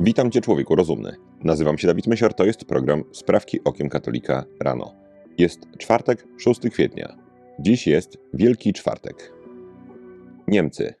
Witam Cię, człowieku rozumny. Nazywam się Dawid Mysior, to jest program Sprawki Okiem Katolika rano. Jest czwartek, 6 kwietnia. Dziś jest Wielki Czwartek. Niemcy.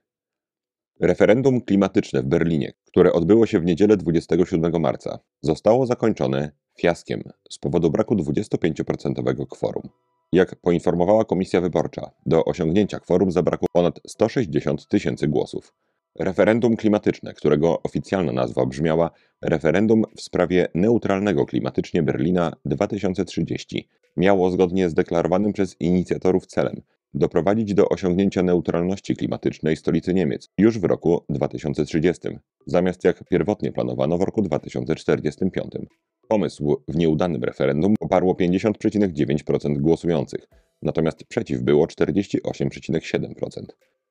Referendum klimatyczne w Berlinie, które odbyło się w niedzielę 27 marca, zostało zakończone fiaskiem z powodu braku 25% kworum. Jak poinformowała Komisja Wyborcza, do osiągnięcia kworum zabrakło ponad 160 tysięcy głosów. Referendum klimatyczne, którego oficjalna nazwa brzmiała Referendum w sprawie neutralnego klimatycznie Berlina 2030, miało zgodnie z deklarowanym przez inicjatorów celem doprowadzić do osiągnięcia neutralności klimatycznej stolicy Niemiec już w roku 2030, zamiast jak pierwotnie planowano w roku 2045. Pomysł w nieudanym referendum poparło 50,9% głosujących, natomiast przeciw było 48,7%.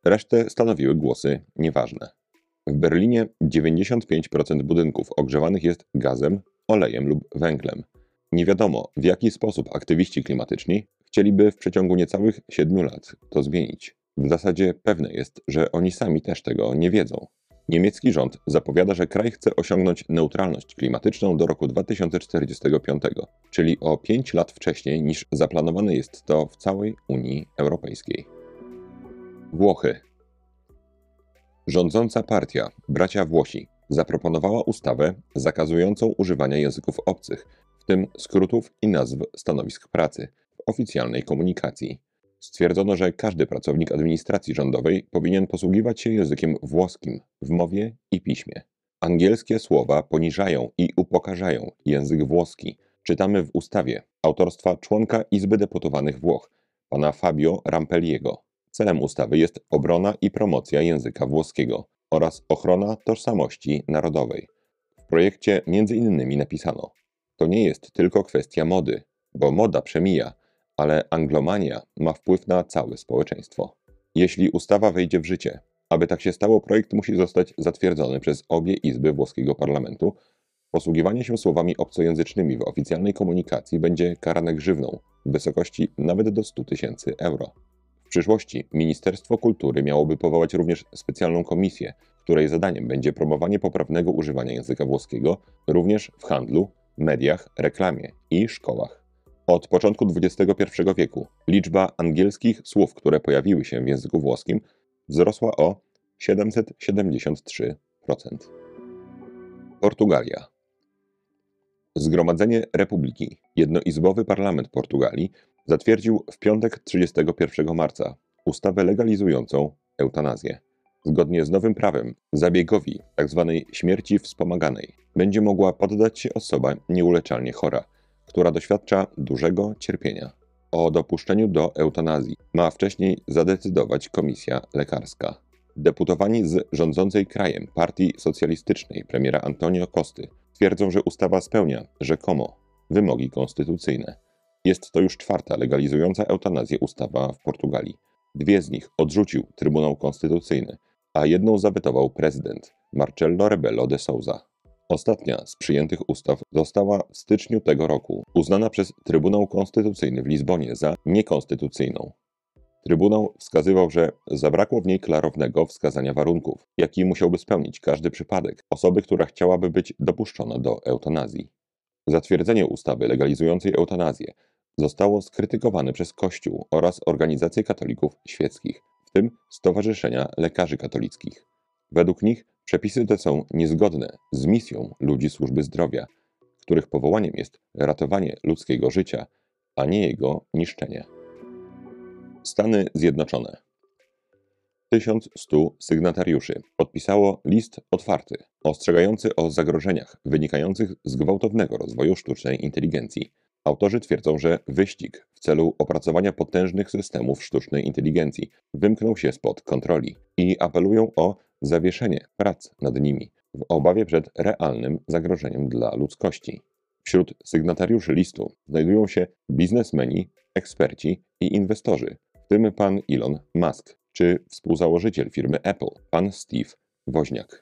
Resztę stanowiły głosy nieważne. W Berlinie 95% budynków ogrzewanych jest gazem, olejem lub węglem. Nie wiadomo, w jaki sposób aktywiści klimatyczni chcieliby w przeciągu niecałych 7 lat to zmienić. W zasadzie pewne jest, że oni sami też tego nie wiedzą. Niemiecki rząd zapowiada, że kraj chce osiągnąć neutralność klimatyczną do roku 2045, czyli o 5 lat wcześniej niż zaplanowane jest to w całej Unii Europejskiej. Włochy. Rządząca partia, bracia Włosi, zaproponowała ustawę zakazującą używania języków obcych, w tym skrótów i nazw stanowisk pracy, w oficjalnej komunikacji. Stwierdzono, że każdy pracownik administracji rządowej powinien posługiwać się językiem włoskim w mowie i piśmie. Angielskie słowa poniżają i upokarzają język włoski. Czytamy w ustawie autorstwa członka Izby Deputowanych Włoch, pana Fabio Rampelliego. Celem ustawy jest obrona i promocja języka włoskiego oraz ochrona tożsamości narodowej. W projekcie między innymi napisano: To nie jest tylko kwestia mody, bo moda przemija, ale anglomania ma wpływ na całe społeczeństwo. Jeśli ustawa wejdzie w życie, aby tak się stało, projekt musi zostać zatwierdzony przez obie izby włoskiego parlamentu. Posługiwanie się słowami obcojęzycznymi w oficjalnej komunikacji będzie karane grzywną w wysokości nawet do 100 tysięcy euro. W przyszłości Ministerstwo Kultury miałoby powołać również specjalną komisję, której zadaniem będzie promowanie poprawnego używania języka włoskiego również w handlu, mediach, reklamie i szkołach. Od początku XXI wieku liczba angielskich słów, które pojawiły się w języku włoskim, wzrosła o 773%. Portugalia. Zgromadzenie Republiki, jednoizbowy parlament Portugalii, zatwierdził w piątek 31 marca ustawę legalizującą eutanazję. Zgodnie z nowym prawem, zabiegowi tzw. Tak śmierci wspomaganej będzie mogła poddać się osoba nieuleczalnie chora, która doświadcza dużego cierpienia. O dopuszczeniu do eutanazji ma wcześniej zadecydować komisja lekarska. Deputowani z rządzącej krajem Partii Socjalistycznej premiera Antonio Costy twierdzą, że ustawa spełnia rzekomo wymogi konstytucyjne. Jest to już czwarta legalizująca eutanazję ustawa w Portugalii. Dwie z nich odrzucił Trybunał Konstytucyjny, a jedną zawetował prezydent Marcello Rebelo de Souza. Ostatnia z przyjętych ustaw została w styczniu tego roku uznana przez Trybunał Konstytucyjny w Lizbonie za niekonstytucyjną. Trybunał wskazywał, że zabrakło w niej klarownego wskazania warunków, jaki musiałby spełnić każdy przypadek osoby, która chciałaby być dopuszczona do eutanazji. Zatwierdzenie ustawy legalizującej eutanazję zostało skrytykowane przez Kościół oraz organizacje katolików świeckich, w tym Stowarzyszenia Lekarzy Katolickich. Według nich przepisy te są niezgodne z misją ludzi służby zdrowia, których powołaniem jest ratowanie ludzkiego życia, a nie jego niszczenie. Stany Zjednoczone 1100 sygnatariuszy podpisało list otwarty, ostrzegający o zagrożeniach wynikających z gwałtownego rozwoju sztucznej inteligencji. Autorzy twierdzą, że wyścig w celu opracowania potężnych systemów sztucznej inteligencji wymknął się spod kontroli i apelują o zawieszenie prac nad nimi w obawie przed realnym zagrożeniem dla ludzkości. Wśród sygnatariuszy listu znajdują się biznesmeni, eksperci i inwestorzy, w tym pan Elon Musk czy współzałożyciel firmy Apple, pan Steve Woźniak.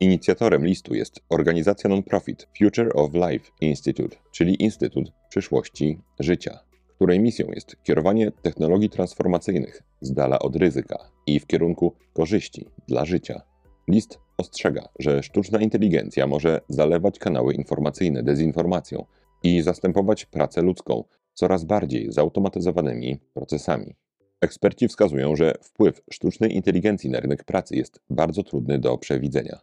Inicjatorem listu jest organizacja non-profit Future of Life Institute, czyli Instytut Przyszłości Życia, której misją jest kierowanie technologii transformacyjnych z dala od ryzyka i w kierunku korzyści dla życia. List ostrzega, że sztuczna inteligencja może zalewać kanały informacyjne dezinformacją i zastępować pracę ludzką coraz bardziej zautomatyzowanymi procesami. Eksperci wskazują, że wpływ sztucznej inteligencji na rynek pracy jest bardzo trudny do przewidzenia.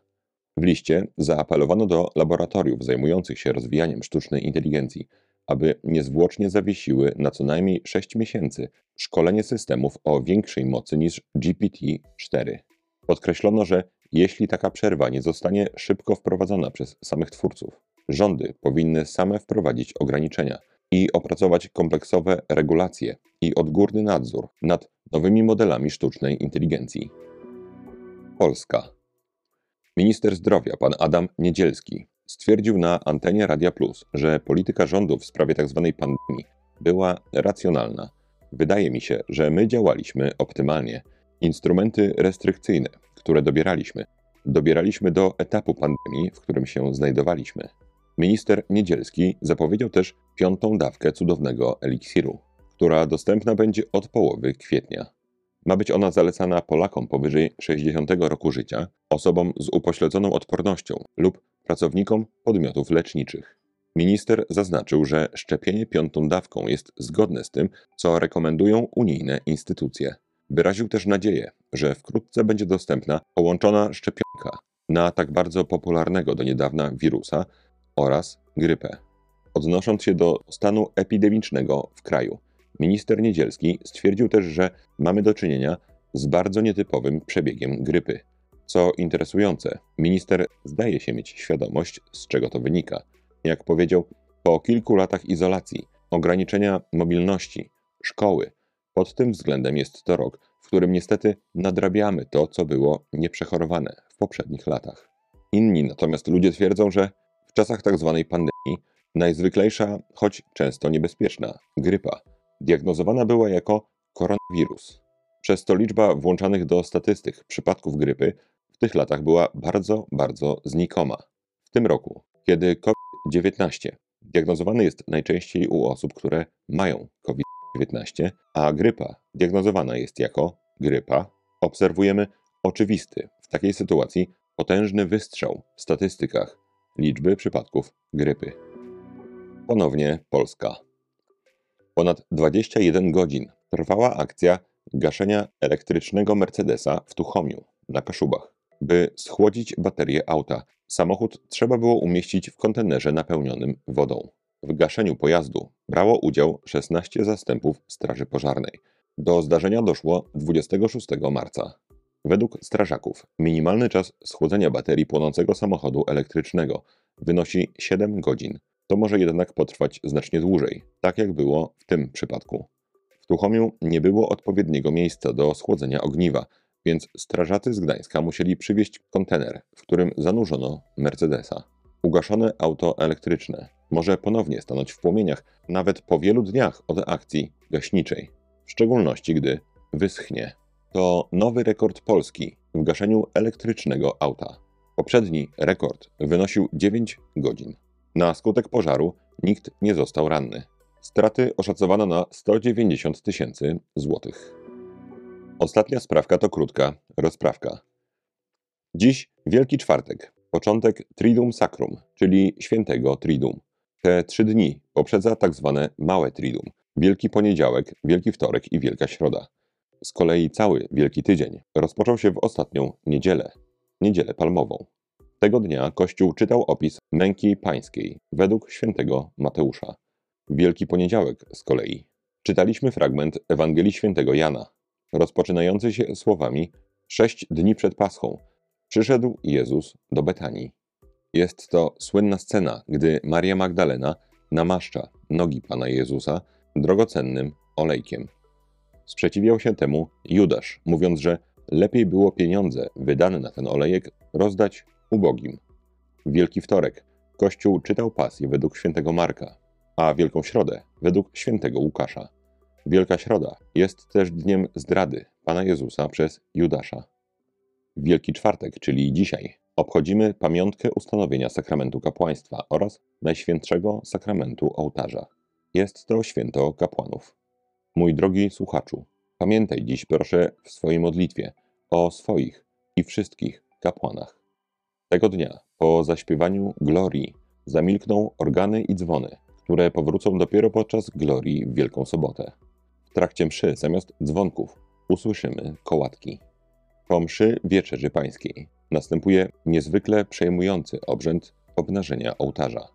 W liście zaapelowano do laboratoriów zajmujących się rozwijaniem sztucznej inteligencji, aby niezwłocznie zawiesiły na co najmniej 6 miesięcy szkolenie systemów o większej mocy niż GPT-4. Podkreślono, że jeśli taka przerwa nie zostanie szybko wprowadzona przez samych twórców, rządy powinny same wprowadzić ograniczenia i opracować kompleksowe regulacje i odgórny nadzór nad nowymi modelami sztucznej inteligencji. Polska. Minister zdrowia pan Adam Niedzielski stwierdził na antenie Radia Plus, że polityka rządu w sprawie tzw. Tak pandemii była racjonalna. Wydaje mi się, że my działaliśmy optymalnie. Instrumenty restrykcyjne, które dobieraliśmy, dobieraliśmy do etapu pandemii, w którym się znajdowaliśmy. Minister Niedzielski zapowiedział też piątą dawkę cudownego eliksiru, która dostępna będzie od połowy kwietnia. Ma być ona zalecana Polakom powyżej 60 roku życia, osobom z upośledzoną odpornością lub pracownikom podmiotów leczniczych. Minister zaznaczył, że szczepienie piątą dawką jest zgodne z tym, co rekomendują unijne instytucje. Wyraził też nadzieję, że wkrótce będzie dostępna połączona szczepionka na tak bardzo popularnego do niedawna wirusa oraz grypę. Odnosząc się do stanu epidemicznego w kraju, minister Niedzielski stwierdził też, że mamy do czynienia z bardzo nietypowym przebiegiem grypy. Co interesujące, minister zdaje się mieć świadomość, z czego to wynika. Jak powiedział, po kilku latach izolacji, ograniczenia mobilności, szkoły, pod tym względem jest to rok, w którym niestety nadrabiamy to, co było nieprzechorowane w poprzednich latach. Inni natomiast ludzie twierdzą, że w czasach tzw. Tak pandemii najzwyklejsza, choć często niebezpieczna, grypa diagnozowana była jako koronawirus. Przez to liczba włączanych do statystyk przypadków grypy w tych latach była bardzo, bardzo znikoma. W tym roku, kiedy COVID-19 diagnozowany jest najczęściej u osób, które mają COVID-19, a grypa diagnozowana jest jako grypa, obserwujemy oczywisty w takiej sytuacji potężny wystrzał w statystykach liczby przypadków grypy. Ponownie Polska. Ponad 21 godzin trwała akcja gaszenia elektrycznego Mercedesa w Tuchomiu na Kaszubach. By schłodzić baterię auta, samochód trzeba było umieścić w kontenerze napełnionym wodą. W gaszeniu pojazdu brało udział 16 zastępów Straży Pożarnej. Do zdarzenia doszło 26 marca. Według strażaków minimalny czas schłodzenia baterii płonącego samochodu elektrycznego wynosi 7 godzin. To może jednak potrwać znacznie dłużej, tak jak było w tym przypadku. W Tuchomiu nie było odpowiedniego miejsca do schłodzenia ogniwa, więc strażacy z Gdańska musieli przywieźć kontener, w którym zanurzono Mercedesa. Ugaszone auto elektryczne może ponownie stanąć w płomieniach nawet po wielu dniach od akcji gaśniczej, w szczególności gdy wyschnie. To nowy rekord Polski w gaszeniu elektrycznego auta. Poprzedni rekord wynosił 9 godzin. Na skutek pożaru nikt nie został ranny. Straty oszacowano na 190 tysięcy złotych. Ostatnia sprawka to krótka rozprawka. Dziś Wielki Czwartek, początek Triduum Sacrum, czyli świętego Triduum. Te trzy dni poprzedza tak zwane Małe Triduum, Wielki Poniedziałek, Wielki Wtorek i Wielka Środa. Z kolei cały Wielki Tydzień rozpoczął się w ostatnią niedzielę, Niedzielę Palmową. Tego dnia Kościół czytał opis męki pańskiej według świętego Mateusza. Wielki Poniedziałek z kolei czytaliśmy fragment Ewangelii świętego Jana, rozpoczynający się słowami Sześć dni przed Paschą przyszedł Jezus do Betanii. Jest to słynna scena, gdy Maria Magdalena namaszcza nogi Pana Jezusa drogocennym olejkiem. Sprzeciwiał się temu Judasz, mówiąc, że lepiej było pieniądze wydane na ten olejek rozdać ubogim. W Wielki Wtorek Kościół czytał pasję według świętego Marka, a Wielką Środę według świętego Łukasza. Wielka Środa jest też dniem zdrady Pana Jezusa przez Judasza. Wielki Czwartek, czyli dzisiaj, obchodzimy pamiątkę ustanowienia sakramentu kapłaństwa oraz Najświętszego sakramentu ołtarza. Jest to święto kapłanów. Mój drogi słuchaczu, pamiętaj dziś proszę w swojej modlitwie o swoich i wszystkich kapłanach. Tego dnia, po zaśpiewaniu Glorii, zamilkną organy i dzwony, które powrócą dopiero podczas Glorii w Wielką Sobotę. W trakcie mszy zamiast dzwonków usłyszymy kołatki. Po mszy Wieczerzy Pańskiej następuje niezwykle przejmujący obrzęd obnażenia ołtarza.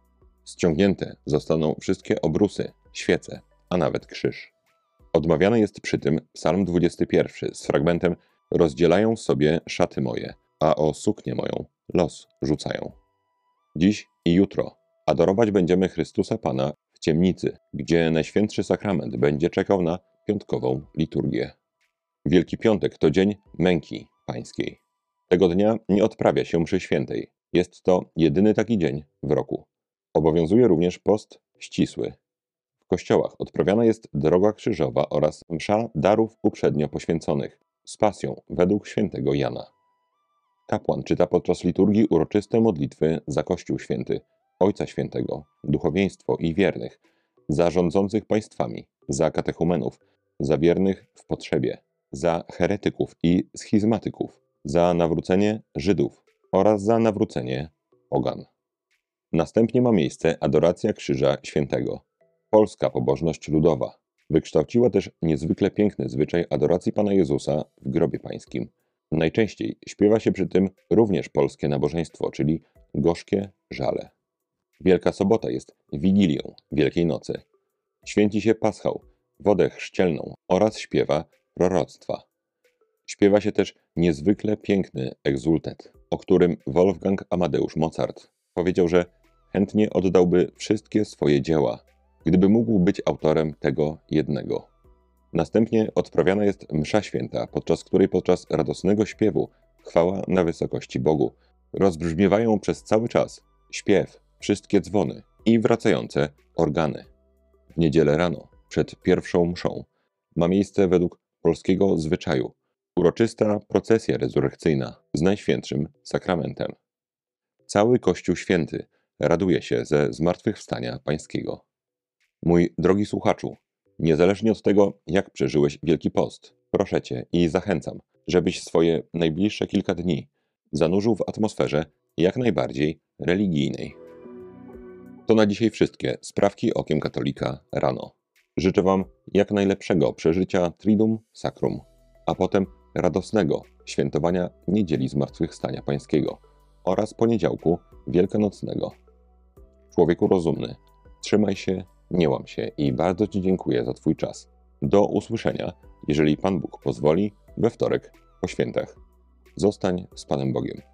Ściągnięte zostaną wszystkie obrusy, świece, a nawet krzyż. Odmawiany jest przy tym psalm 21 z fragmentem Rozdzielają sobie szaty moje, a o suknię moją los rzucają. Dziś i jutro adorować będziemy Chrystusa Pana ciemnicy, gdzie Najświętszy Sakrament będzie czekał na piątkową liturgię. Wielki Piątek to dzień męki pańskiej. Tego dnia nie odprawia się mszy świętej. Jest to jedyny taki dzień w roku. Obowiązuje również post ścisły. W kościołach odprawiana jest droga krzyżowa oraz msza darów uprzednio poświęconych z pasją według świętego Jana. Kapłan czyta podczas liturgii uroczyste modlitwy za Kościół Święty, Ojca Świętego, duchowieństwo i wiernych, za rządzących państwami, za katechumenów, za wiernych w potrzebie, za heretyków i schizmatyków, za nawrócenie Żydów oraz za nawrócenie pogan. Następnie ma miejsce adoracja Krzyża Świętego. Polska pobożność ludowa wykształciła też niezwykle piękny zwyczaj adoracji Pana Jezusa w grobie pańskim. Najczęściej śpiewa się przy tym również polskie nabożeństwo, czyli gorzkie żale. Wielka Sobota jest Wigilią Wielkiej Nocy. Święci się Paschał, wodę chrzcielną oraz śpiewa proroctwa. Śpiewa się też niezwykle piękny egzultet, o którym Wolfgang Amadeusz Mozart powiedział, że chętnie oddałby wszystkie swoje dzieła, gdyby mógł być autorem tego jednego. Następnie odprawiana jest msza święta, podczas której podczas radosnego śpiewu chwała na wysokości Bogu rozbrzmiewają przez cały czas śpiew, wszystkie dzwony i wracające organy. W niedzielę rano, przed pierwszą mszą, ma miejsce według polskiego zwyczaju uroczysta procesja rezurekcyjna z Najświętszym Sakramentem. Cały Kościół Święty raduje się ze zmartwychwstania Pańskiego. Mój drogi słuchaczu, niezależnie od tego, jak przeżyłeś Wielki Post, proszę Cię i zachęcam, żebyś swoje najbliższe kilka dni zanurzył w atmosferze jak najbardziej religijnej. To na dzisiaj wszystkie sprawki okiem katolika rano. Życzę Wam jak najlepszego przeżycia Tridum Sacrum, a potem radosnego świętowania Niedzieli Zmartwychwstania Pańskiego oraz poniedziałku wielkanocnego. Człowieku rozumny, trzymaj się, nie łam się i bardzo Ci dziękuję za Twój czas. Do usłyszenia, jeżeli Pan Bóg pozwoli, we wtorek po świętach. Zostań z Panem Bogiem.